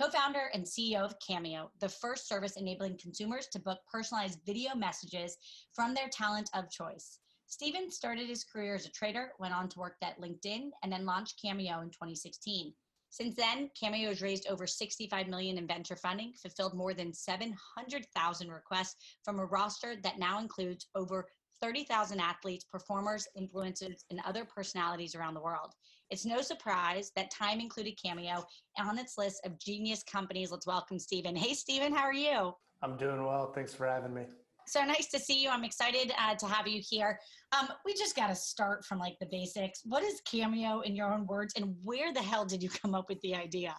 co founder and CEO of Cameo, the first service enabling consumers to book personalized video messages from their talent of choice. Steven started his career as a trader, went on to work at LinkedIn, and then launched Cameo in 2016. Since then, Cameo has raised over 65 million in venture funding, fulfilled more than 700,000 requests from a roster that now includes over 30,000 athletes, performers, influencers, and other personalities around the world. It's no surprise that Time included Cameo on its list of genius companies. Let's welcome Steven. Hey, Steven, how are you? I'm doing well. Thanks for having me. So nice to see you. I'm excited uh, to have you here. Um, we just got to start from like the basics. What is Cameo in your own words, and where the hell did you come up with the idea?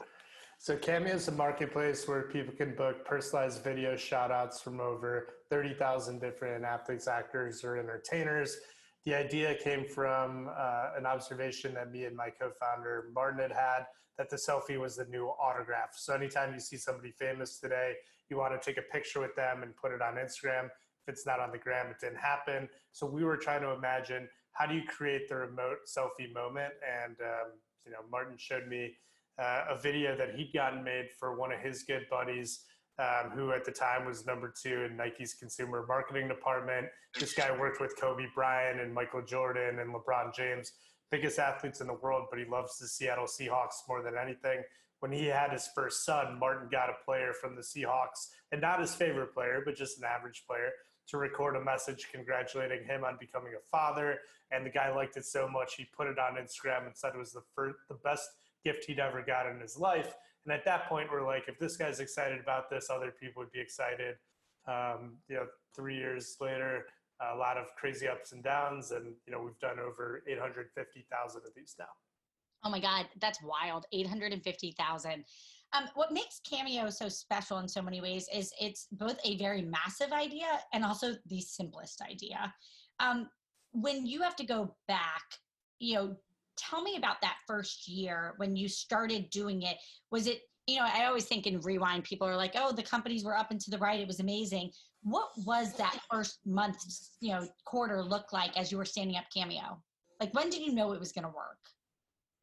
So Cameo is a marketplace where people can book personalized video shoutouts from over 30,000 different athletes, actors, or entertainers. The idea came from uh, an observation that me and my co-founder Martin had had that the selfie was the new autograph. So anytime you see somebody famous today, you want to take a picture with them and put it on Instagram. If it's not on the gram, it didn't happen. So we were trying to imagine how do you create the remote selfie moment, and um, you know Martin showed me uh, a video that he'd gotten made for one of his good buddies, um, who at the time was number two in Nike's consumer marketing department. This guy worked with Kobe Bryant and Michael Jordan and LeBron James, biggest athletes in the world, but he loves the Seattle Seahawks more than anything. When he had his first son, Martin got a player from the Seahawks, and not his favorite player, but just an average player, to record a message congratulating him on becoming a father. And the guy liked it so much, he put it on Instagram and said it was the first, the best gift he'd ever got in his life. And at that point, we're like, if this guy's excited about this, other people would be excited. Um, you know, three years later, a lot of crazy ups and downs, and you know, we've done over 850,000 of these now. Oh my God, that's wild! 850,000. Um, what makes Cameo so special in so many ways is it's both a very massive idea and also the simplest idea. Um, when you have to go back, you know, tell me about that first year when you started doing it. Was it, you know, I always think in rewind, people are like, oh, the companies were up and to the right. It was amazing. What was that first month, you know, quarter look like as you were standing up Cameo? Like, when did you know it was going to work?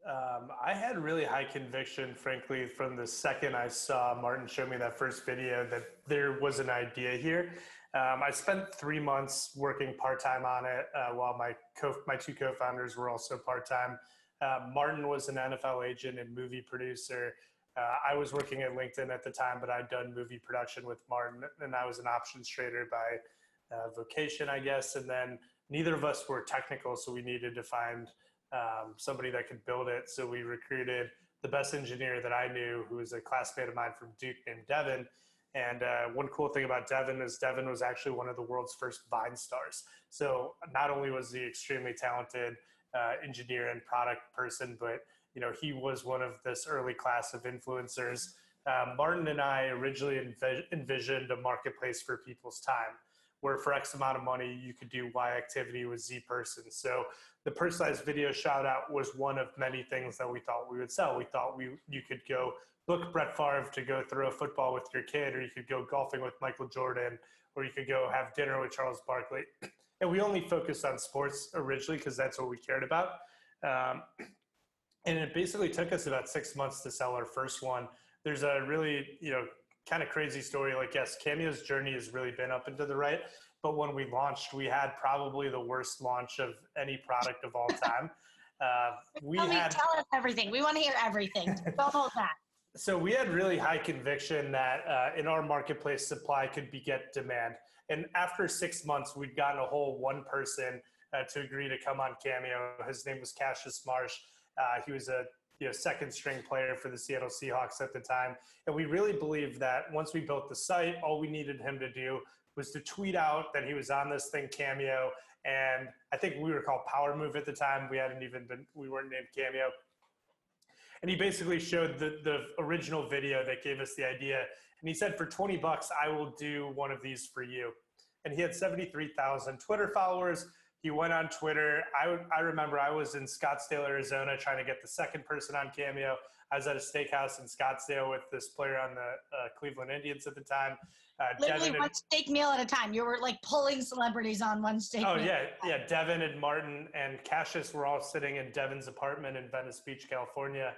Um, I had really high conviction, frankly, from the second I saw Martin show me that first video that there was an idea here. Um, I spent three months working part time on it, uh, while my co- my two co-founders were also part time. Uh, Martin was an NFL agent and movie producer. Uh, I was working at LinkedIn at the time, but I'd done movie production with Martin, and I was an options trader by uh, vocation, I guess. And then neither of us were technical, so we needed to find um, somebody that could build it. So we recruited the best engineer that I knew, who was a classmate of mine from Duke named Devon. And uh, one cool thing about Devon is Devon was actually one of the world's first Vine stars. So not only was he extremely talented uh, engineer and product person, but you know he was one of this early class of influencers. Um, Martin and I originally env- envisioned a marketplace for people's time where for X amount of money you could do Y activity with Z person. So the personalized video shout out was one of many things that we thought we would sell. We thought we you could go book Brett Favre to go throw a football with your kid, or you could go golfing with Michael Jordan, or you could go have dinner with Charles Barkley. And we only focused on sports originally because that's what we cared about. Um, and it basically took us about six months to sell our first one. There's a really, you know, kind of crazy story. Like, yes, Cameo's journey has really been up and to the right. But when we launched, we had probably the worst launch of any product of all time. Uh, we tell, had, me, tell us everything. We want to hear everything. Don't hold back. So we had really high conviction that uh, in our marketplace, supply could beget demand. And after six months, we'd gotten a whole one person uh, to agree to come on Cameo. His name was Cassius Marsh. Uh, he was a you know second string player for the Seattle Seahawks at the time, and we really believed that once we built the site, all we needed him to do was to tweet out that he was on this thing Cameo, and I think we were called Power Move at the time. We hadn't even been we weren't named Cameo. And he basically showed the, the original video that gave us the idea. And he said, for 20 bucks, I will do one of these for you. and he had 73,000 Twitter followers. He went on Twitter. I, I remember I was in Scottsdale, Arizona, trying to get the second person on Cameo. I was at a steakhouse in Scottsdale with this player on the uh, Cleveland Indians at the time. Uh, Literally Devon one and, steak meal at a time. You were like pulling celebrities on one steak. Oh yeah, yeah. Devon and Martin and Cassius were all sitting in Devon's apartment in Venice Beach, California.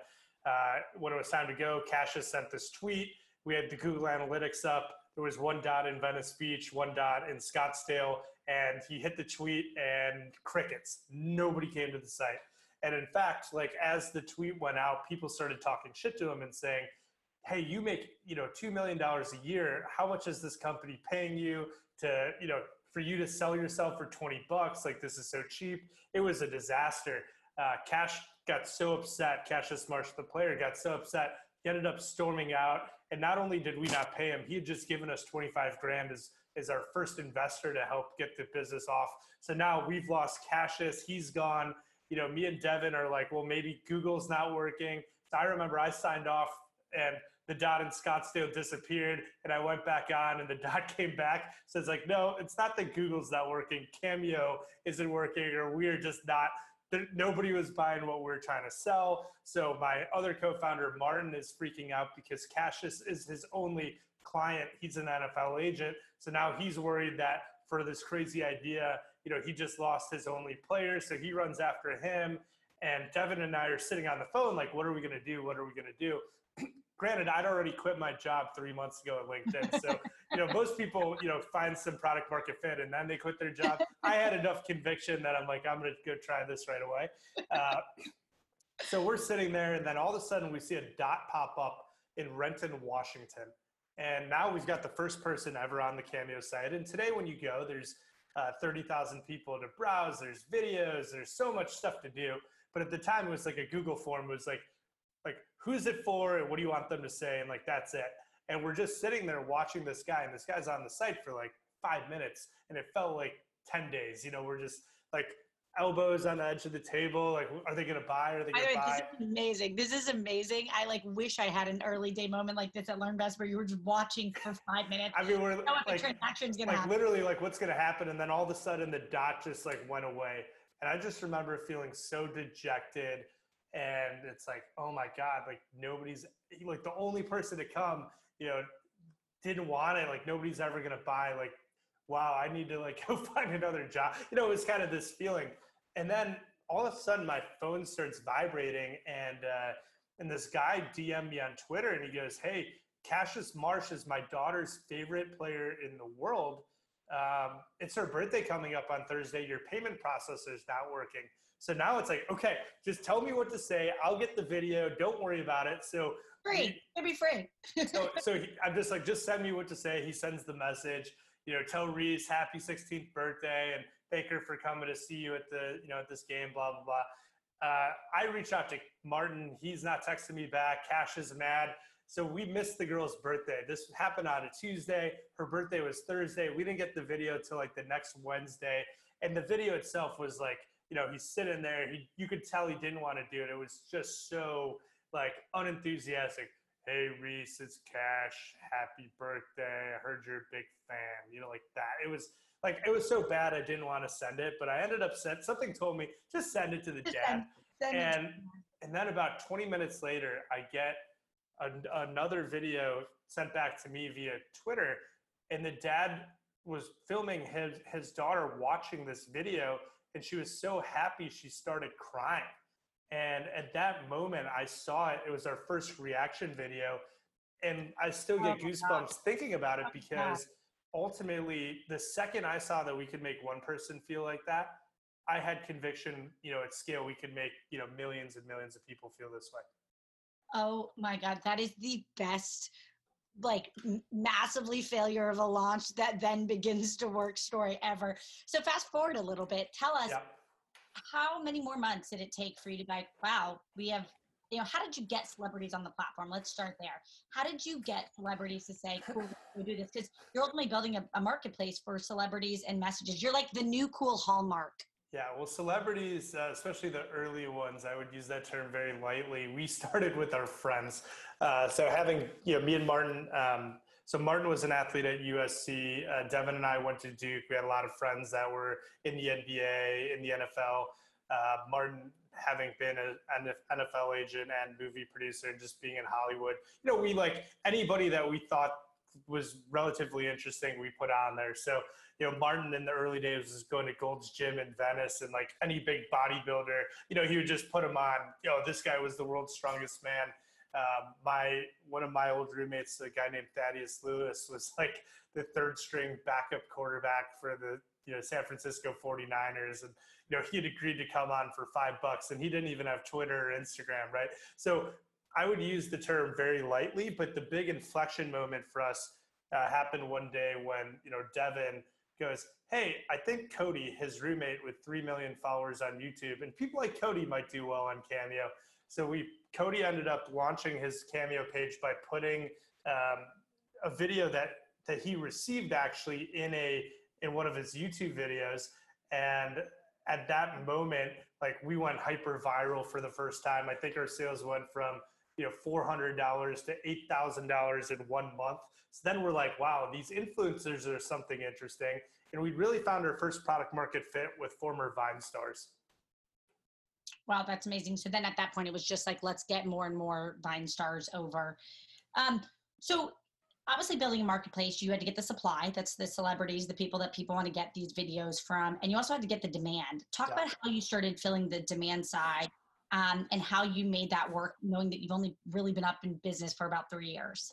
Uh, when it was time to go, Cassius sent this tweet. We had the Google Analytics up. There was one dot in Venice Beach, one dot in Scottsdale, and he hit the tweet and crickets. Nobody came to the site. And in fact, like as the tweet went out, people started talking shit to him and saying, "Hey, you make you know two million dollars a year. How much is this company paying you to you know for you to sell yourself for twenty bucks? Like this is so cheap." It was a disaster. Uh, Cash got so upset. Cassius Marsh, the player, got so upset. He ended up storming out. And not only did we not pay him, he had just given us 25 grand as, as our first investor to help get the business off. So now we've lost Cassius. He's gone you know, me and Devon are like, well, maybe Google's not working. So I remember I signed off and the dot in Scottsdale disappeared and I went back on and the dot came back. So it's like, no, it's not that Google's not working. Cameo isn't working or we're just not, nobody was buying what we are trying to sell. So my other co-founder, Martin, is freaking out because Cassius is his only client. He's an NFL agent. So now he's worried that for this crazy idea you know, he just lost his only player, so he runs after him. And Devon and I are sitting on the phone, like, what are we going to do? What are we going to do? Granted, I'd already quit my job three months ago at LinkedIn. So, you know, most people, you know, find some product market fit and then they quit their job. I had enough conviction that I'm like, I'm going to go try this right away. Uh, so we're sitting there, and then all of a sudden we see a dot pop up in Renton, Washington. And now we've got the first person ever on the Cameo site. And today, when you go, there's uh, 30,000 people to browse. There's videos. There's so much stuff to do. But at the time, it was like a Google form. Was like, like who's it for, and what do you want them to say, and like that's it. And we're just sitting there watching this guy, and this guy's on the site for like five minutes, and it felt like 10 days. You know, we're just like elbows on the edge of the table. Like, are they going to buy? Or Are they going to buy? This is amazing. This is amazing. I like wish I had an early day moment like this at LearnVest where you were just watching for five minutes. I mean, we're know like, transaction's to like happen. literally like what's going to happen, and then all of a sudden the dot just like went away, and I just remember feeling so dejected. And it's like, oh my god, like nobody's like the only person to come, you know, didn't want it. Like nobody's ever gonna buy. Like, wow, I need to like go find another job. You know, it was kind of this feeling and then all of a sudden my phone starts vibrating and uh, and this guy DM me on Twitter and he goes, "Hey, Cassius Marsh is my daughter's favorite player in the world. Um, it's her birthday coming up on Thursday. Your payment processor is not working." So now it's like, okay, just tell me what to say. I'll get the video. Don't worry about it. So free, it'll be free. so so he, I'm just like, just send me what to say. He sends the message. You know, tell Reese happy 16th birthday and Baker for coming to see you at the you know at this game. Blah blah blah. Uh, I reach out to Martin. He's not texting me back. Cash is mad. So we missed the girl's birthday. This happened on a Tuesday. Her birthday was Thursday. We didn't get the video till like the next Wednesday. And the video itself was like, you know, he's sitting there. He, you could tell he didn't want to do it. It was just so like unenthusiastic. Hey Reese, it's Cash. Happy birthday. I heard you're a big fan. You know, like that. It was like it was so bad I didn't want to send it, but I ended up sent something told me just send it to the dad. Send, send and and then about 20 minutes later, I get a, another video sent back to me via Twitter, and the dad was filming his his daughter watching this video, and she was so happy she started crying. And at that moment, I saw it. It was our first reaction video, and I still get oh goosebumps God. thinking about it because ultimately the second i saw that we could make one person feel like that i had conviction you know at scale we could make you know millions and millions of people feel this way oh my god that is the best like massively failure of a launch that then begins to work story ever so fast forward a little bit tell us yep. How many more months did it take for you to be like wow we have you know, how did you get celebrities on the platform? Let's start there. How did you get celebrities to say, cool, we do this? Because you're ultimately building a, a, marketplace for celebrities and messages. You're like the new cool hallmark. Yeah, well, celebrities, uh, especially the early ones, I would use that term very lightly. We started with our friends. Uh, so having, you know, me and Martin um, So Martin was an athlete at USC. Uh, Devon and I went to Duke. We had a lot of friends that were in the NBA, in the NFL. Uh, Martin, having been an NFL agent and movie producer, and just being in Hollywood, you know, we like anybody that we thought was relatively interesting. We put on there. So you know, Martin in the early days was going to Gold's Gym in Venice, and like any big bodybuilder, you know, he would just put him on. You know, this guy was the world's strongest man. Um, my one of my old roommates, a guy named Thaddeus Lewis, was like the third string backup quarterback for the you know San Francisco 49ers, and you know he'd agreed to come on for five bucks, and he didn't even have Twitter or Instagram, right? So I would use the term very lightly, but the big inflection moment for us uh, happened one day when you know Devon goes, Hey, I think Cody, his roommate with 3 million followers on YouTube, and people like Cody might do well on Cameo. So we Cody ended up launching his Cameo page by putting um, a video that that he received actually in a in one of his YouTube videos, and at that moment, like we went hyper viral for the first time. I think our sales went from you know four hundred dollars to eight thousand dollars in one month. So then we're like, wow, these influencers are something interesting, and we really found our first product market fit with former Vine stars. Wow, that's amazing. So then at that point, it was just like, let's get more and more Vine stars over. Um, so obviously building a marketplace, you had to get the supply. That's the celebrities, the people that people want to get these videos from. And you also had to get the demand. Talk yeah. about how you started filling the demand side um, and how you made that work, knowing that you've only really been up in business for about three years.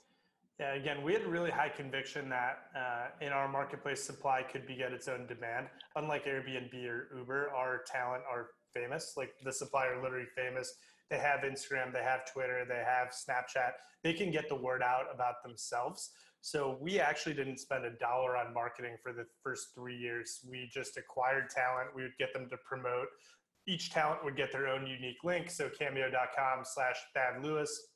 Yeah, again, we had a really high conviction that uh, in our marketplace, supply could beget its own demand. Unlike Airbnb or Uber, our talent are famous. Like the supplier, literally famous. They have Instagram, they have Twitter, they have Snapchat. They can get the word out about themselves. So we actually didn't spend a dollar on marketing for the first three years. We just acquired talent. We would get them to promote. Each talent would get their own unique link. So cameo.com slash Thad Lewis.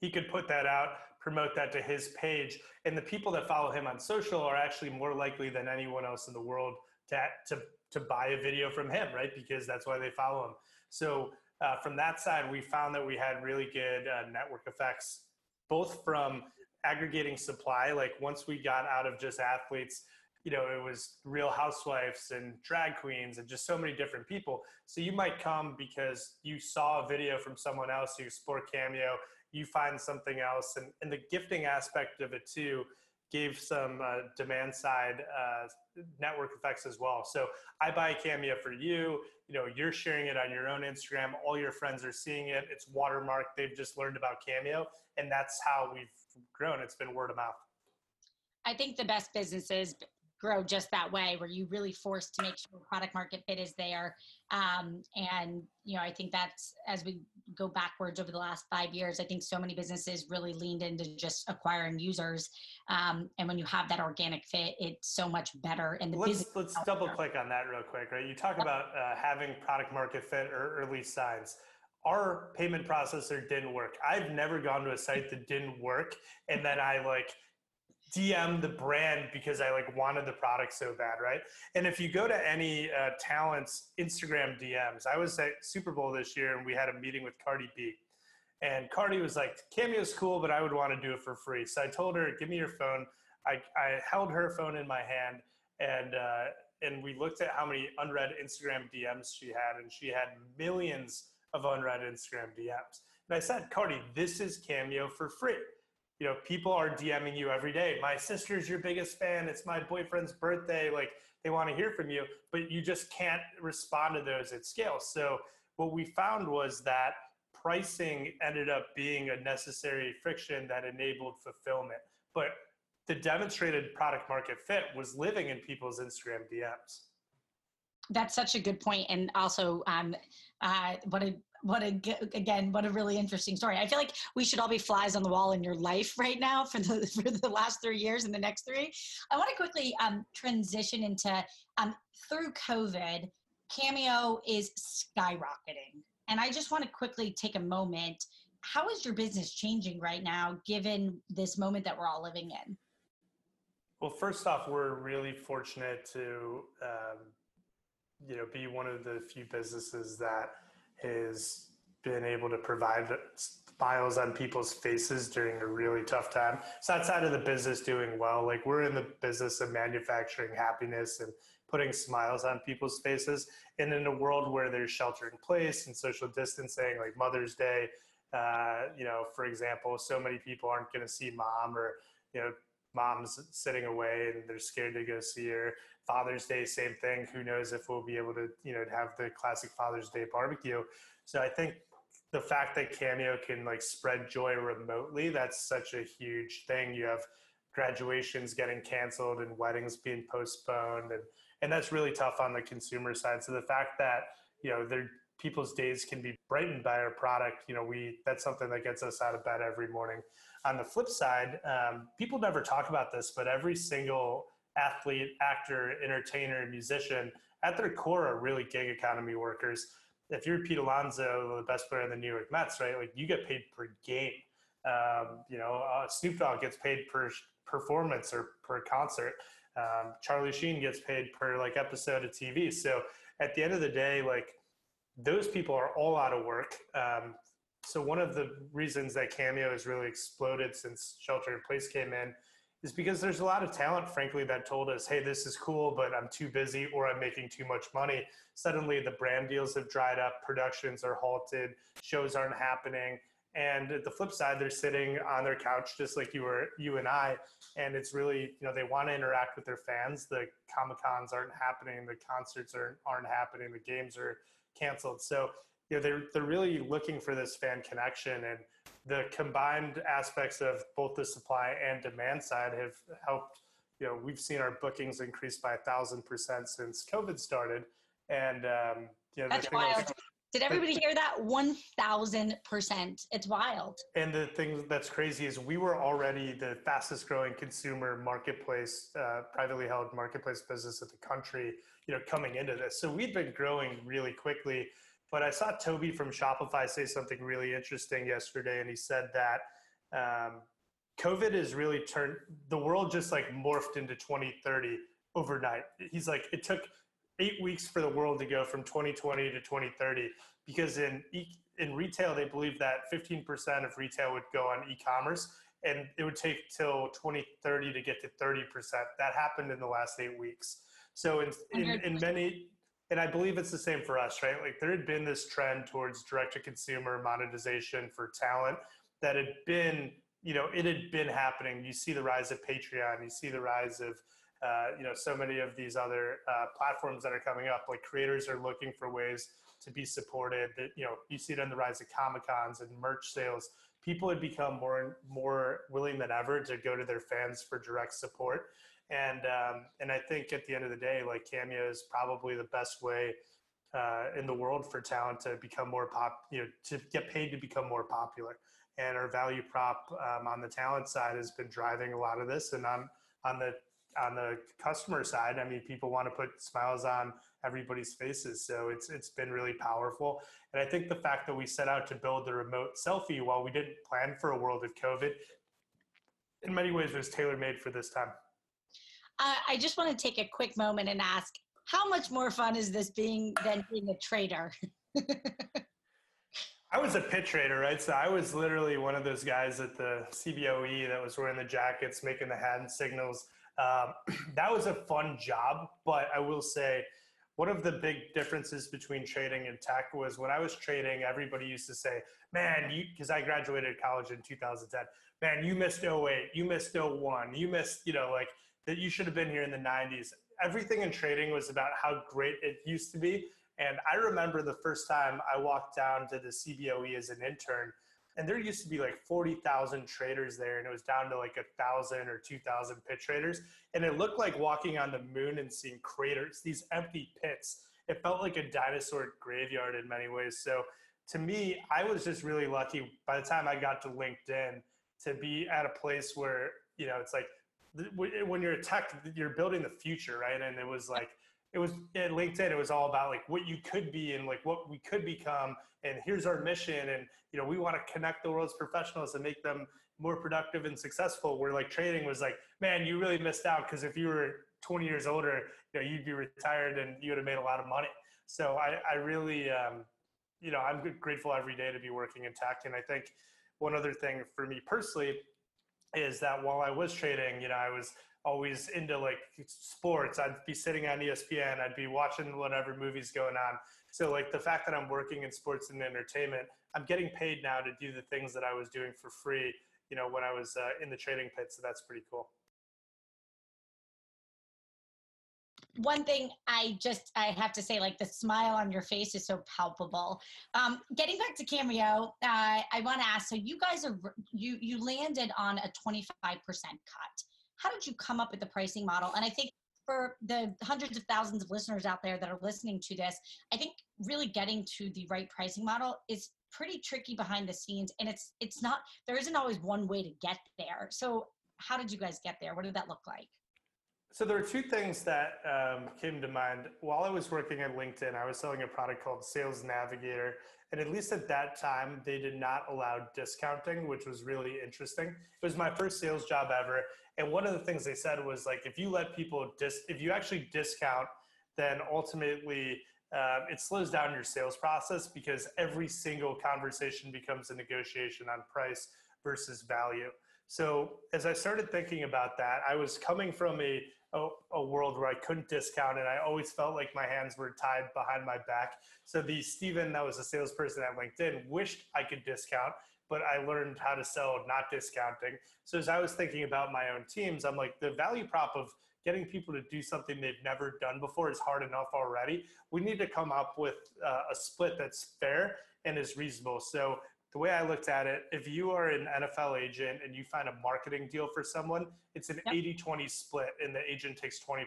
He could put that out promote that to his page. And the people that follow him on social are actually more likely than anyone else in the world to, to, to buy a video from him, right? Because that's why they follow him. So uh, from that side, we found that we had really good uh, network effects, both from aggregating supply. Like once we got out of just athletes, you know, it was real housewives and drag queens and just so many different people. So you might come because you saw a video from someone else who sport cameo you find something else. And, and the gifting aspect of it too gave some uh, demand side uh, network effects as well. So I buy Cameo for you. You know, you're sharing it on your own Instagram. All your friends are seeing it. It's watermarked. They've just learned about Cameo, and that's how we've grown. It's been word of mouth. I think the best businesses grow just that way where you really forced to make sure product market fit is there. Um, and you know i think that's as we go backwards over the last five years i think so many businesses really leaned into just acquiring users. Um, and when you have that organic fit it's so much better and the let's, let's double click on that real quick right? You talk about uh, having product market fit or early signs. Our payment processor didn't work. I've never gone to a site that didn't work and then i like DM the brand because I like wanted the product so bad, right? And if you go to any uh, talent's Instagram DMs, I was at Super Bowl this year and we had a meeting with Cardi B. And Cardi was like, Cameo's cool, but I would want to do it for free. So I told her, give me your phone. I, I held her phone in my hand and, uh, and we looked at how many unread Instagram DMs she had, and she had millions of unread Instagram DMs. And I said, Cardi, this is Cameo for free you know, people are DMing you every day. My sister's your biggest fan. It's my boyfriend's birthday. Like they want to hear from you, but you just can't respond to those at scale. So what we found was that pricing ended up being a necessary friction that enabled fulfillment. But the demonstrated product market fit was living in people's Instagram DMs. That's such a good point, and also um, uh, what a what a again what a really interesting story. I feel like we should all be flies on the wall in your life right now for the for the last three years and the next three. I want to quickly um, transition into um, through covid cameo is skyrocketing. And i just want to quickly take a moment. How is your business changing right now given this moment that we're all living in? Well first off we're really fortunate to um, you know be one of the few businesses that has been able to provide smiles on people's faces during a really tough time. It's outside of the business doing well. Like we're in the business of manufacturing happiness and putting smiles on people's faces. And in a world where there's shelter in place and social distancing, like Mother's Day, uh, you know, for example, so many people aren't going to see mom or, you know, mom's sitting away and they're scared to go see her. Father's Day, same thing. Who knows if we'll be able to, you know, have the classic Father's Day barbecue. So I think the fact that Cameo can like spread joy remotely, that's such a huge thing. You have graduations getting canceled and weddings being postponed and and that's really tough on the consumer side. So the fact that, you know, their people's days can be brightened by our product, you know, we that's something that gets us out of bed every morning. On the flip side, um, people never talk about this, but every single athlete, actor, entertainer, musician, at their core are really gig economy workers if you're Pete Alonso, the best player in the New York Mets, right? Like you get paid per game. Um, you know, uh, Snoop Dogg gets paid per performance or per concert. Um, Charlie Sheen gets paid per like episode of TV. So at the end of the day, like those people are all out of work. Um, so one of the reasons that Cameo has really exploded since Shelter in Place came in is because there's a lot of talent, frankly, that told us, hey, this is cool, but I'm too busy or I'm making too much money. Suddenly the brand deals have dried up, productions are halted, shows aren't happening. And at the flip side, they're sitting on their couch just like you were, you and I. And it's really, you know, they want to interact with their fans. The Comic Cons aren't happening, the concerts aren't, aren't happening, the games are canceled. So, you know, they're they're really looking for this fan connection and the combined aspects of both the supply and demand side have helped. You know, we've seen our bookings increase by a thousand percent since COVID started, and um, you know, that's wild. Did everybody hear that? One thousand percent. It's wild. And the thing that's crazy is we were already the fastest growing consumer marketplace, uh, privately held marketplace business in the country. You know, coming into this, so we've been growing really quickly. But I saw Tobi from Shopify say something really interesting yesterday, and he said that um, COVID has really turned the world just like morphed into 2030 overnight. He's like, it took eight weeks for the world to go from 2020 to 2030 because in in retail they believe that 15% of retail would go on e-commerce and it would take till 2030 to get to 30%. That happened in the last eight weeks. So in, in, in many and I believe it's the same for us, right? Like there had been this trend towards direct to consumer monetization for talent that had been, you know, it had been happening. You see the rise of Patreon, you see the rise of, uh, you know, so many of these other uh, platforms that are coming up. Like creators are looking for ways to be supported. That you know, you see it on the rise of comic cons and merch sales. People had become more and more willing than ever to go to their fans for direct support and um, and I think at the end of the day, like Cameo is probably the best way uh, in the world for talent to become more pop, you know, to get paid to become more popular. And our value prop um, on the talent side has been driving a lot of this, and on on the on the customer side, I mean, people want to put smiles on everybody's faces. So it's it's been really powerful. And I think the fact that we set out to build the remote selfie while we didn't plan for a world of COVID, in many ways was tailor made for this time. Uh, I just want to take a quick moment and ask, how much more fun is this being than being a trader? I was a pit trader, right? So I was literally one of those guys at the CBOE that was wearing the jackets, making the hand signals. Um, that was a fun job, but I will say one of the big differences between trading and tech was when I was trading, everybody used to say, man, you, because I graduated college in 2010, man, you missed 08, you missed 01, you missed, you know, like that you should have been here in the 90s. Everything in trading was about how great it used to be. And I remember the first time I walked down to the CBOE as an intern, and there used to be like 40,000 traders there, and it was down to like a thousand or 2,000 pit traders. And it looked like walking on the moon and seeing craters, these empty pits. It felt like a dinosaur graveyard in many ways. So to me, I was just really lucky by the time I got to LinkedIn to be at a place where, you know, it's like when you're a tech, you're building the future, right? And it was like, it was at LinkedIn, it was all about like what you could be and like what we could become. And here's our mission. And, you know, we want to connect the world's professionals and make them more productive and successful. Where like trading was like, man, you really missed out because if you were 20 years older, you know, you'd be retired and you would have made a lot of money. So I, I really, um, you know, I'm grateful every day to be working in tech. And I think one other thing for me personally is that while I was trading, you know, I was always into like sports. I'd be sitting on ESPN, I'd be watching whatever movies going on. So like the fact that I'm working in sports and entertainment, I'm getting paid now to do the things that I was doing for free, you know, when I was uh, in the trading pit. So that's pretty cool. one thing I just I have to say, like the smile on your face is so palpable. Um, getting back to Cameo, uh, I want to ask. So you guys are you you landed on a twenty five percent cut. How did you come up with the pricing model? And I think for the hundreds of thousands of listeners out there that are listening to this, I think really getting to the right pricing model is pretty tricky behind the scenes, and it's it's not there isn't always one way to get there. So how did you guys get there? What did that look like? So there were two things that um, came to mind. While I was working at LinkedIn, I was selling a product called Sales Navigator. And at least at that time, they did not allow discounting, which was really interesting. It was my first sales job ever. And one of the things they said was like, if you let people dis, if you actually discount, then ultimately uh, it slows down your sales process because every single conversation becomes a negotiation on price versus value. So as I started thinking about that, I was coming from a a, a, world where I couldn't discount and I always felt like my hands were tied behind my back. So the Steven that was a salesperson at LinkedIn wished I could discount, but I learned how to sell not discounting. So as I was thinking about my own teams, I'm like the value prop of getting people to do something they've never done before is hard enough already. We need to come up with uh, a split that's fair and is reasonable. So the way I looked at it, if you are an NFL agent and you find a marketing deal for someone, it's an yep. 80 20 split, and the agent takes 20%,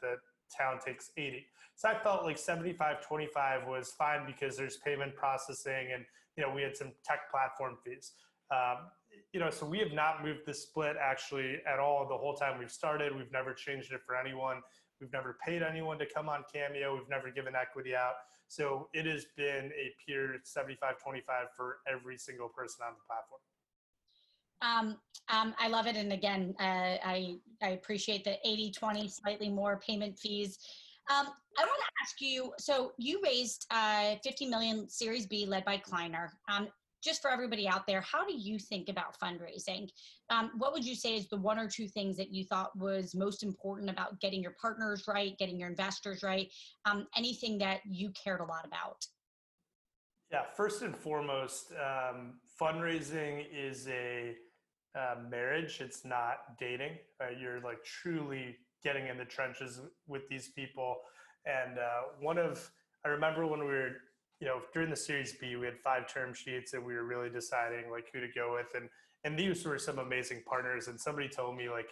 the town takes 80. So I felt like 75 25 was fine because there's payment processing and you know we had some tech platform fees. Um, you know, so we have not moved the split actually at all the whole time we've started. We've never changed it for anyone. We've never paid anyone to come on Cameo. We've never given equity out. So it has been a pure 75 25 for every single person on the platform. Um, um, I love it. And again, uh, I, I appreciate the 80 20, slightly more payment fees. Um, I want to ask you so you raised uh, 50 million Series B led by Kleiner. Um, just for everybody out there, how do you think about fundraising? Um, what would you say is the one or two things that you thought was most important about getting your partners right, getting your investors right? Um, anything that you cared a lot about? Yeah, first and foremost, um, fundraising is a uh, marriage. It's not dating. Right? You're like truly getting in the trenches with these people. And uh, one of, I remember when we were you know, during the Series B, we had five term sheets, and we were really deciding like who to go with, and and these were some amazing partners. And somebody told me like,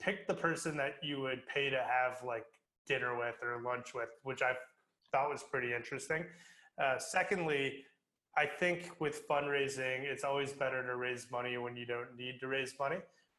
pick the person that you would pay to have like dinner with or lunch with, which I thought was pretty interesting. Uh, secondly, I think with fundraising, it's always better to raise money when you don't need to raise money.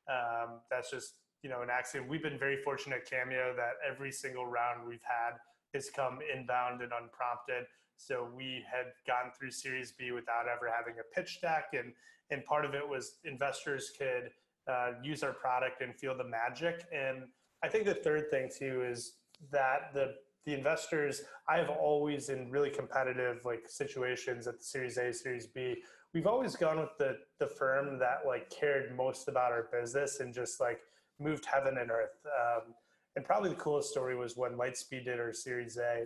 Um, that's just you know an axiom. We've been very fortunate at Cameo that every single round we've had has come inbound and unprompted. So we had gone through Series B without ever having a pitch deck, and and part of it was investors could uh, use our product and feel the magic. And I think the third thing too is that the the investors I've always in really competitive like situations at the Series A, Series B, we've always gone with the the firm that like cared most about our business and just like moved heaven and earth. Um, and probably the coolest story was when Lightspeed did our Series A.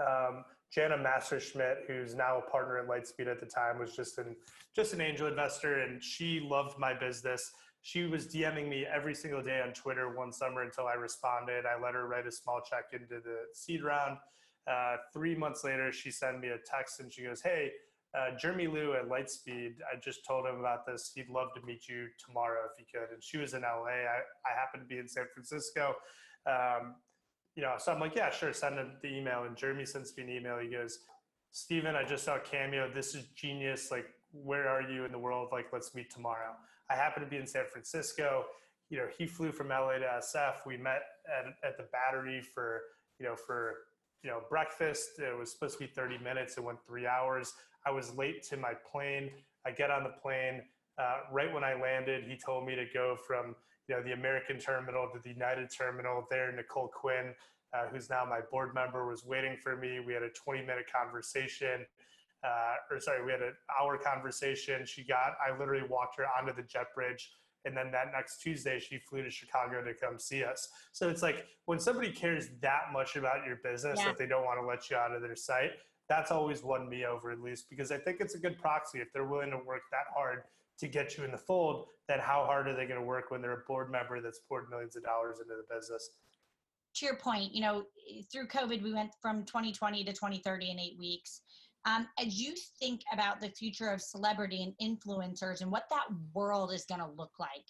Um, Jana Messerschmidt, who's now a partner at Lightspeed at the time, was just an just an angel investor, and she loved my business. She was DMing me every single day on Twitter one summer until I responded. I let her write a small check into the seed round. Uh, three months later, she sent me a text and she goes, "Hey, uh, Jeremy Liew at Lightspeed. I just told him about this. He'd love to meet you tomorrow if he could." And she was in LA. I, I happened to be in San Francisco. Um, you know, so I'm like, yeah, sure, send him the email. And Jeremy sends me an email. He goes, Steven, I just saw Cameo. This is genius. Like, where are you in the world? Like, let's meet tomorrow. I happen to be in San Francisco. You know, he flew from LA to SF. We met at, at the battery for, you know, for, you know, breakfast. It was supposed to be 30 minutes. It went three hours. I was late to my plane. I get on the plane. Uh, right when I landed, he told me to go from you know, the American terminal to the United terminal. There, Nicole Quinn, uh, who's now my board member, was waiting for me. We had a 20 minute conversation. uh, or sorry, we had an hour conversation. She got, I literally walked her onto the jet bridge. And then that next Tuesday, she flew to Chicago to come see us. So it's like when somebody cares that much about your business yeah. that they don't want to let you out of their sight, that's always won me over at least because I think it's a good proxy. If they're willing to work that hard to get you in the fold, then how hard are they going to work when they're a board member that's poured millions of dollars into the business? To your point, you know, through COVID, we went from 2020 to 2030 in eight weeks. Um, as you think about the future of celebrity and influencers and what that world is going to look like,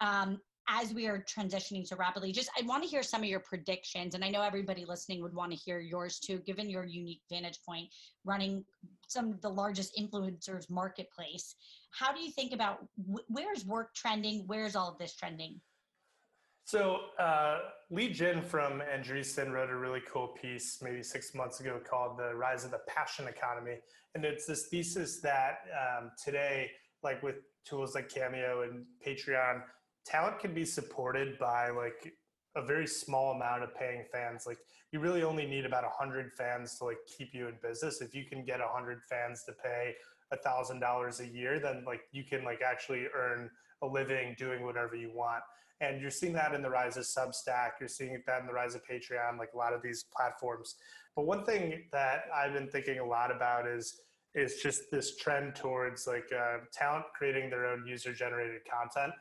um, as we are transitioning so rapidly just i want to hear some of your predictions and i know everybody listening would want to hear yours too given your unique vantage point running some of the largest influencers marketplace how do you think about where's work trending where's all of this trending so uh, Li Jin from Andreessen wrote a really cool piece maybe six months ago called "The Rise of the Passion Economy," and it's this thesis that um, today, like with tools like Cameo and Patreon, talent can be supported by like a very small amount of paying fans. Like you really only need about a hundred fans to like keep you in business. If you can get a hundred fans to pay a thousand dollars a year, then like you can like actually earn a living doing whatever you want. And you're seeing that in the rise of Substack. You're seeing that in the rise of Patreon, like a lot of these platforms. But one thing that I've been thinking a lot about is is just this trend towards like uh, talent creating their own user generated content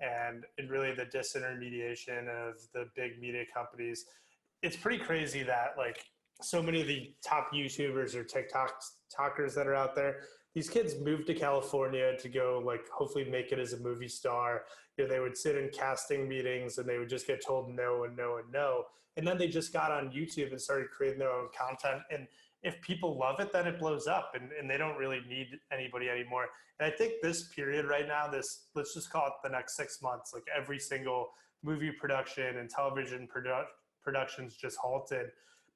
and, really the disintermediation of the big media companies. It's pretty crazy that like so many of the top YouTubers or TikTok talkers that are out there, these kids moved to California to go like hopefully make it as a movie star. You know, they would sit in casting meetings and they would just get told no and no and no. And then they just got on YouTube and started creating their own content. And if people love it, then it blows up and, and they don't really need anybody anymore. And I think this period right now, this, let's just call it the next six months, like every single movie production and television produ- productions just halted.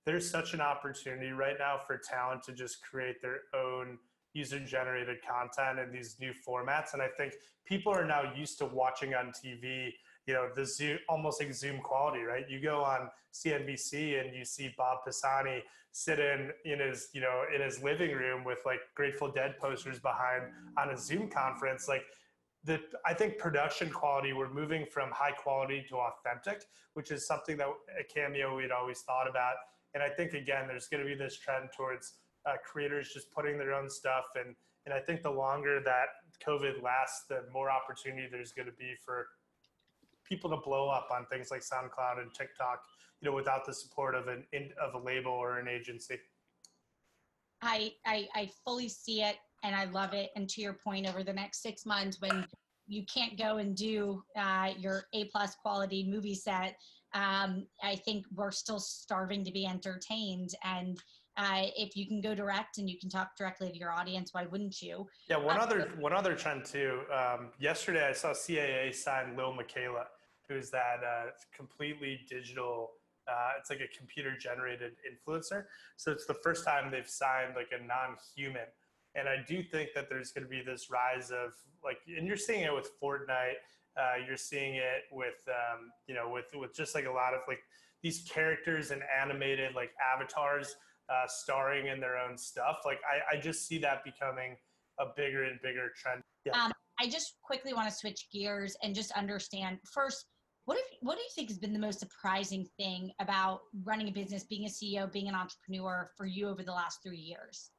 There's such an opportunity right now for talent to just create their own user generated content in these new formats. And I think people are now used to watching on TV you know the Zoom, almost like Zoom quality, right? You go on CNBC and you see Bob Pisani sit in in his you know in his living room with like Grateful Dead posters behind on a Zoom conference, like. The, I think production quality, we're moving from high quality to authentic, which is something that at Cameo we'd always thought about. And I think again, there's going to be this trend towards uh, creators just putting their own stuff. And and I think the longer that COVID lasts, the more opportunity there's going to be for people to blow up on things like SoundCloud and TikTok, you know, without the support of an of a label or an agency. I, I I fully see it and I love it. And to your point, over the next six months, when you can't go and do uh, your A plus quality movie set, um, I think we're still starving to be entertained and uh, if you can go direct and you can talk directly to your audience, why wouldn't you? Yeah, one uh, other one other trend too. Um, yesterday, I saw CAA sign Lil Miquela, who's that uh, completely digital. Uh, it's like a computer generated influencer. So it's the first time they've signed like a non-human. And I do think that there's going to be this rise of like, and you're seeing it with Fortnite. Uh, you're seeing it with, um, you know, with with just like a lot of like these characters and animated like avatars uh, starring in their own stuff. Like I, I just see that becoming a bigger and bigger trend. Yeah. Um, I just quickly want to switch gears and just understand first. What, if, what do you think has been the most surprising thing about running a business, being a CEO, being an entrepreneur for you over the last three years?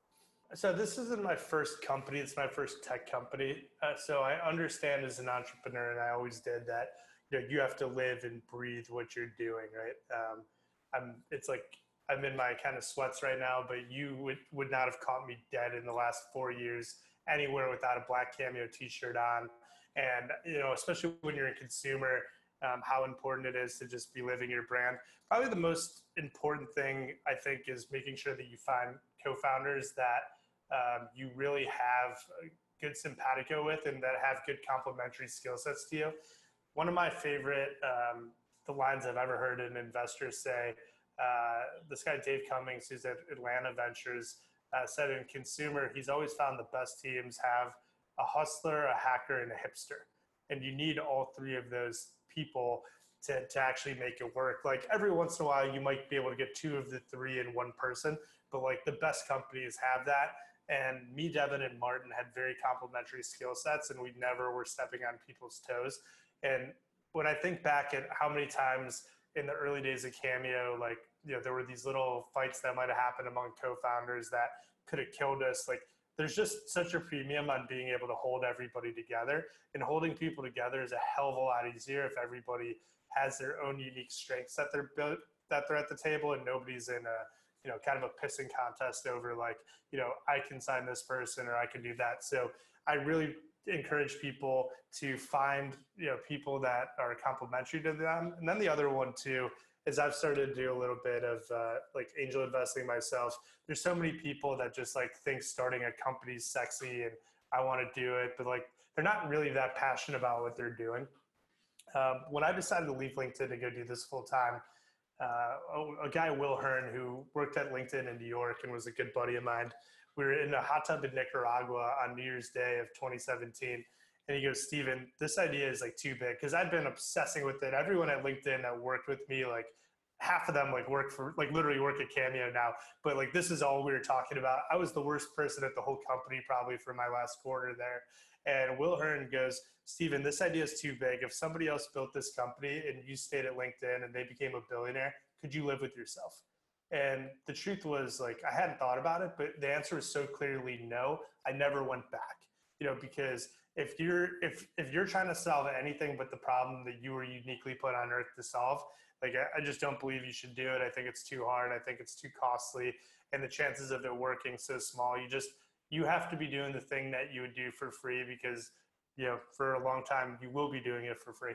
So this isn't my first company. It's my first tech company. Uh, so I understand as an entrepreneur, and I always did that. You know, you have to live and breathe what you're doing, right? Um, I'm. It's like I'm in my kind of sweats right now, but you would, would not have caught me dead in the last four years anywhere without a black cameo t-shirt on. And, you know, especially when you're a consumer, um, how important it is to just be living your brand. Probably the most important thing I think is making sure that you find co-founders that um, you really have good simpatico with and that have good complementary skill sets to you. One of my favorite, um, the lines I've ever heard an investor say uh, this guy Dave Cummings, who's at Atlanta Ventures, uh, said in consumer, he's always found the best teams have a hustler, a hacker, and a hipster, and you need all three of those people to, to actually make it work. Like every once in a while, you might be able to get two of the three in one person, but like the best companies have that. and me, Devon, and Martin had very complementary skill sets, and we never were stepping on people's toes. And when I think back at how many times in the early days of Cameo, like you know, there were these little fights that might have happened among co-founders that could have killed us. Like there's just such a premium on being able to hold everybody together, and holding people together is a hell of a lot easier if everybody has their own unique strengths that they're built that they're at the table, and nobody's in a you know kind of a pissing contest over like you know I can sign this person or I can do that. So I really encourage people to find you know people that are complementary to them and then the other one too is i've started to do a little bit of uh, like angel investing myself there's so many people that just like think starting a company is sexy and i want to do it but like they're not really that passionate about what they're doing um, when i decided to leave linkedin to go do this full time uh, a guy will hearn who worked at linkedin in new york and was a good buddy of mine we were in a hot tub in Nicaragua on New Year's Day of 2017. And he goes, Steven, this idea is like too big because I've been obsessing with it. Everyone at LinkedIn that worked with me, like half of them like work for like literally work at Cameo now. But like this is all we were talking about. I was the worst person at the whole company probably for my last quarter there. And Will Hearn goes, Steven, this idea is too big. If somebody else built this company and you stayed at LinkedIn and they became a billionaire, could you live with yourself? And the truth was like I hadn't thought about it, but the answer was so clearly no. I never went back. You know, because if you're if if you're trying to solve anything but the problem that you were uniquely put on earth to solve, like I, I just don't believe you should do it. I think it's too hard. I think it's too costly, and the chances of it working so small. You just you have to be doing the thing that you would do for free because you know for a long time you will be doing it for free.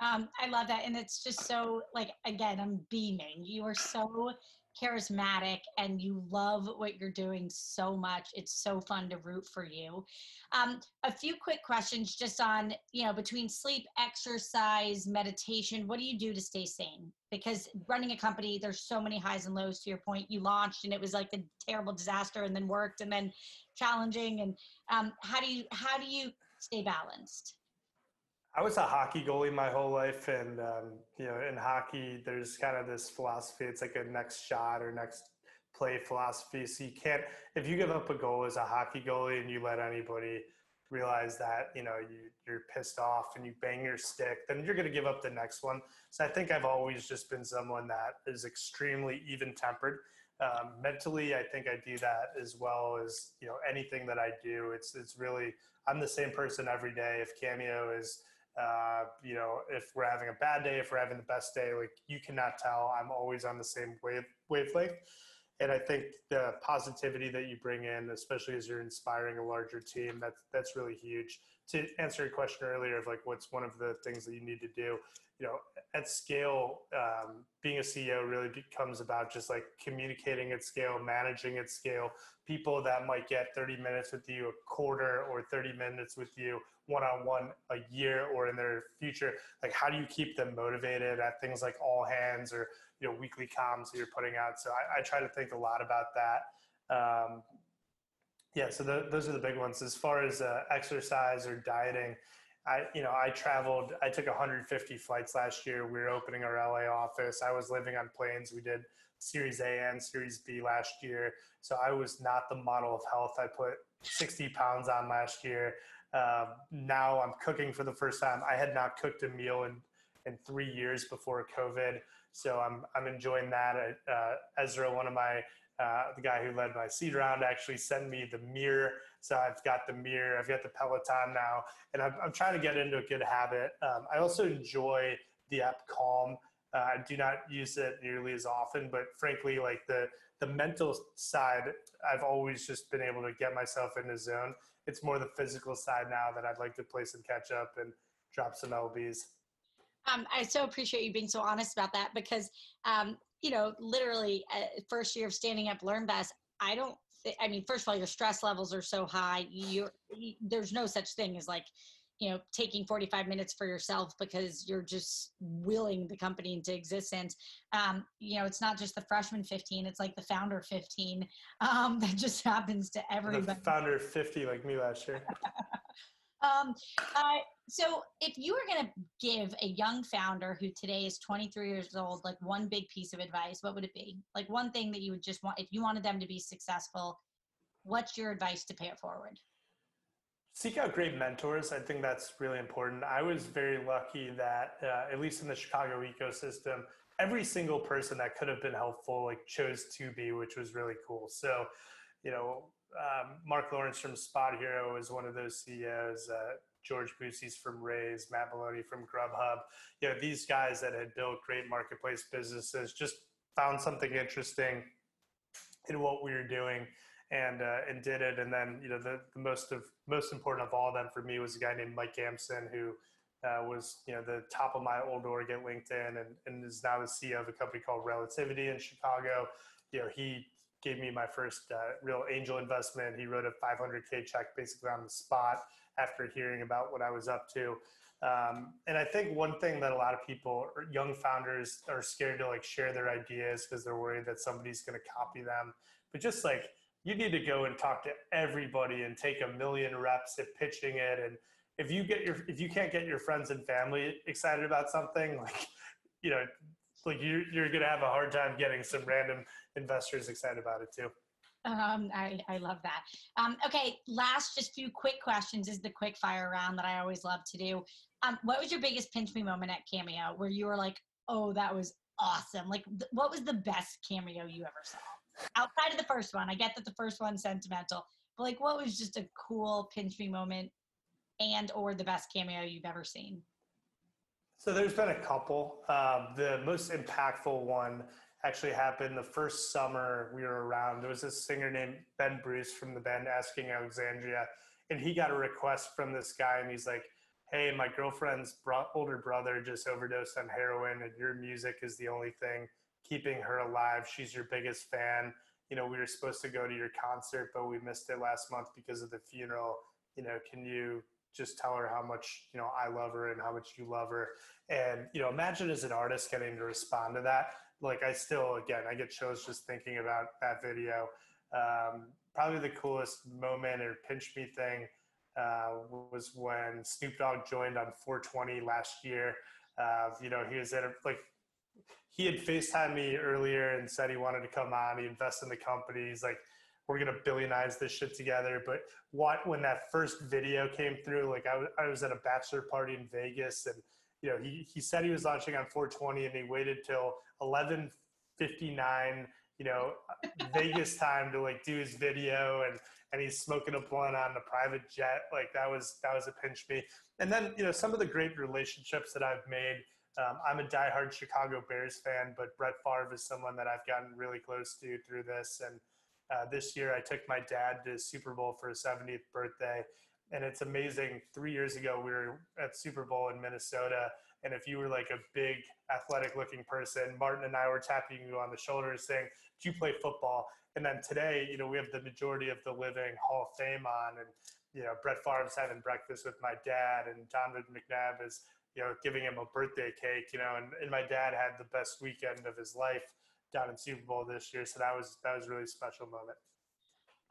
Um, I love that. And it's just so, like, again, I'm beaming. You are so charismatic and you love what you're doing so much. It's so fun to root for you. Um, a few quick questions just on, you know, between sleep, exercise, meditation, what do you do to stay sane? Because running a company, there's so many highs and lows to your point. You launched and it was like a terrible disaster and then worked and then challenging. And um, how do you, how do you stay balanced? I was a hockey goalie my whole life, and um, you know, in hockey, there's kind of this philosophy. It's like a next shot or next play philosophy. So you can't, if you give up a goal as a hockey goalie and you let anybody realize that you know you, you're pissed off and you bang your stick, then you're going to give up the next one. So I think I've always just been someone that is extremely even tempered. Um, mentally, I think I do that as well as you know anything that I do. It's it's really I'm the same person every day. If Cameo is uh, you know, if we're having a bad day, if we're having the best day, like you cannot tell. I'm always on the same wave wavelength. And I think the positivity that you bring in, especially as you're inspiring a larger team, that's that's really huge. To answer your question earlier of like what's one of the things that you need to do, you know, at scale, um, being a CEO really becomes about just like communicating at scale, managing at scale. People that might get 30 minutes with you a quarter or 30 minutes with you one-on-one a year or in their future like how do you keep them motivated at things like all hands or you know weekly comms that you're putting out. So i, I try to think a lot about that. Um, yeah so the, those are the big ones. As far as uh, exercise or dieting i you know i traveled i took 150 flights last year. We were opening our la office. I was living on planes. We did series a and series b last year. So i was not the model of health. I put 60 pounds on last year. Um, now I'm cooking for the first time. I had not cooked a meal in, in three years before COVID, so I'm I'm enjoying that. Uh, Ezra, one of my uh, the guy who led my seed round, actually sent me the mirror. So I've got the mirror, I've got the Peloton now, and I'm, I'm trying to get into a good habit. Um, I also enjoy the app Calm. Uh, I do not use it nearly as often, but frankly, like the the mental side, I've always just been able to get myself in the zone it's more the physical side now that I'd like to play some catch up and drop some lbs. Um, I so appreciate you being so honest about that because, um, you know, literally uh, first year of standing up LearnVest, I don't. Th- I mean, first of all, your stress levels are so high. You're. there's no such thing as like you know taking 45 minutes for yourself because you're just willing the company into existence um, you know it's not just the freshman 15 it's like the founder 15 um, that just happens to everybody the founder 50 like me last year um, uh, so if you were going to give a young founder who today is 23 years old like one big piece of advice what would it be like one thing that you would just want if you wanted them to be successful What's your advice to pay it forward? Seek out great mentors. I think that's really important. I was very lucky that, uh, at least in the Chicago ecosystem, every single person that could have been helpful like chose to be, which was really cool. So, you know, um, Mark Lawrence from SpotHero is one of those CEOs. Uh, George Bousis from Raise, Matt Maloney from Grubhub. You know, these guys that had built great marketplace businesses just found something interesting in what we were doing and uh, and did it. And then you know the, the most of most important of all of them for me was a guy named Mike Gamson who uh, was you know the top of my old org at LinkedIn and, and is now the CEO of a company called Relativity in Chicago. You know he gave me my first uh, real angel investment. He wrote a 500k check basically on the spot after hearing about what I was up to. Um, and I think one thing that a lot of people, young founders, are scared to like share their ideas because they're worried that somebody's going to copy them. But just like you need to go and talk to everybody and take a million reps at pitching it and if you get your if you can't get your friends and family excited about something like you know like you're you're gonna have a hard time getting some random investors excited about it too um, I, I love that. Um, okay, last just few quick questions is the quick fire round that I always love to do. Um, what was your biggest pinch me moment at Cameo where you were like, oh, that was awesome? Like, th- what was the best Cameo you ever saw? outside of the first one, I get that the first one's sentimental, but like, what was just a cool pinch me moment and or the best cameo you've ever seen? So there's been a couple. Um, the most impactful one actually happened the first summer we were around. There was this singer named Ben Bruce from the band Asking Alexandria, and he got a request from this guy, and he's like, "Hey, my girlfriend's bro- older brother just overdosed on heroin, and your music is the only thing." keeping her alive. She's your biggest fan. You know, we were supposed to go to your concert, but we missed it last month because of the funeral. You know, can you just tell her how much, you know, I love her and how much you love her? And, you know, imagine as an artist getting to respond to that. Like, I still, again, I get chills just thinking about that video. Um, probably the coolest moment or pinch me thing uh, was when Snoop Dogg joined on 420 last year. Uh, you know, he was at a, like he had FaceTime me earlier and said he wanted to come on. He invest in the company. He's like, we're gonna billionize this shit together. But what when that first video came through, like I was, I was at a bachelor party in Vegas, and you know he he said he was launching on 420, and he waited till 11:59, you know, Vegas time to like do his video, and and he's smoking a blunt on the private jet. Like that was that was a pinch me. And then you know some of the great relationships that I've made um, I'm a diehard Chicago Bears fan, but Brett Favre is someone that I've gotten really close to through this. And uh, this year, I took my dad to Super Bowl for his 70th birthday, and it's amazing. Three years ago, we were at Super Bowl in Minnesota, and if you were like a big athletic-looking person, Martin and I were tapping you on the shoulder, saying, "Do you play football?" And then today, you know, we have the majority of the living Hall of Fame on, and you know, Brett Favre's having breakfast with my dad, and Donovan McNabb is you know, giving him a birthday cake, you know, and, and my dad had the best weekend of his life down in Super Bowl this year. So that was, that was really special moment.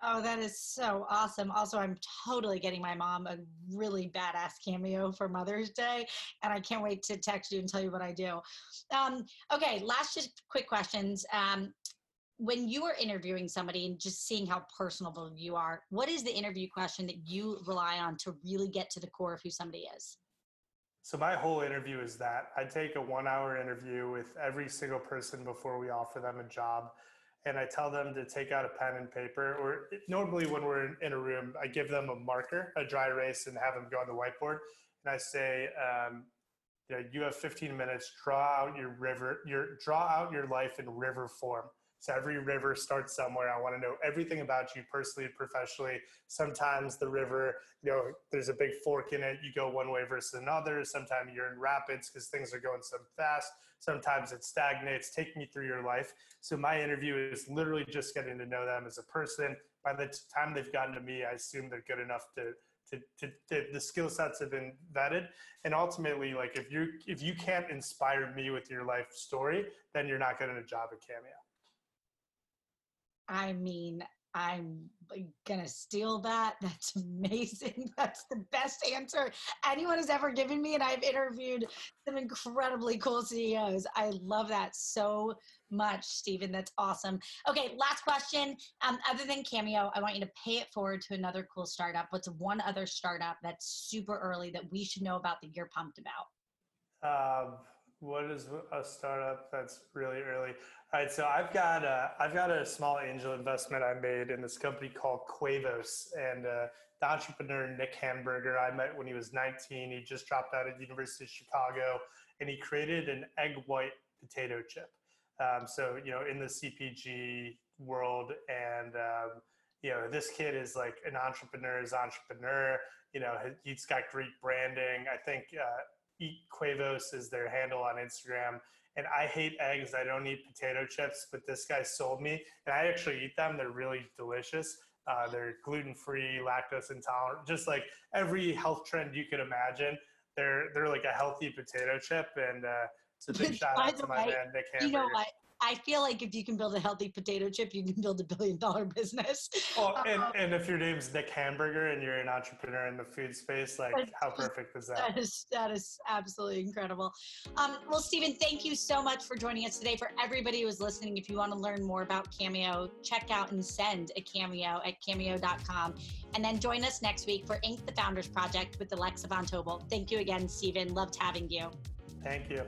Oh, that is so awesome. Also, I'm totally getting my mom a really badass cameo for Mother's Day, and I can't wait to text you and tell you what I do. Um, okay, last just quick questions. Um, when you are interviewing somebody and just seeing how personable you are, what is the interview question that you rely on to really get to the core of who somebody is? So my whole interview is that I take a one hour interview with every single person before we offer them a job. And I tell them to take out a pen and paper, or normally when we're in a room, I give them a marker, a dry erase, and have them go on the whiteboard. And I say, um, you, know, you have 15 minutes. Draw out your river, your draw out your life in river form. So every river starts somewhere. I want to know everything about you personally, and professionally. Sometimes the river, you know, there's a big fork in it. You go one way versus another. Sometimes you're in rapids because things are going so fast. Sometimes it stagnates. Take me through your life. So my interview is literally just getting to know them as a person. By the time they've gotten to me, I assume they're good enough to to, to, to, the skill sets have been vetted and ultimately like if you if you can't inspire me with your life story then you're not getting a job at cameo I mean, I'm gonna steal that. That's amazing. That's the best answer anyone has ever given me. And I've interviewed some incredibly cool CEOs. I love that so much, Steven. That's awesome. Okay, last question. Um, other than Cameo, I want you to pay it forward to another cool startup. What's one other startup that's super early that we should know about that you're pumped about? Um, what is a startup that's really early? All right, so I've got a, I've got a small angel investment I made in this company called Quevos, and uh, the entrepreneur Nick Hamburger I met when he was 19. He just dropped out of the University of Chicago, and he created an egg white potato chip. Um, so you know, in the CPG world, and um, you know, this kid is like an entrepreneur's entrepreneur. You know, he's got great branding. I think uh, Eat Quevos is their handle on Instagram. And I hate eggs. I don't eat potato chips, but this guy sold me, and I actually eat them. They're really delicious. Uh, they're gluten free, lactose intolerant, just like every health trend you could imagine. They're they're like a healthy potato chip, and uh, it's a big shout out to my man Nick Hamburger. You know what? I feel like if you can build a healthy potato chip, you can build a billion dollar business. Well, and, um, and if your name's Nick Hamburger and you're an entrepreneur in the food space, like how perfect is that? That is that is absolutely incredible. Um, well, Steven, thank you so much for joining us today. For everybody who is listening, if you want to learn more about Cameo, check out and send a cameo at cameo.com. And then join us next week for Inc. the Founders Project with Alexa Von Tobel. Thank you again, Steven. Loved having you. Thank you.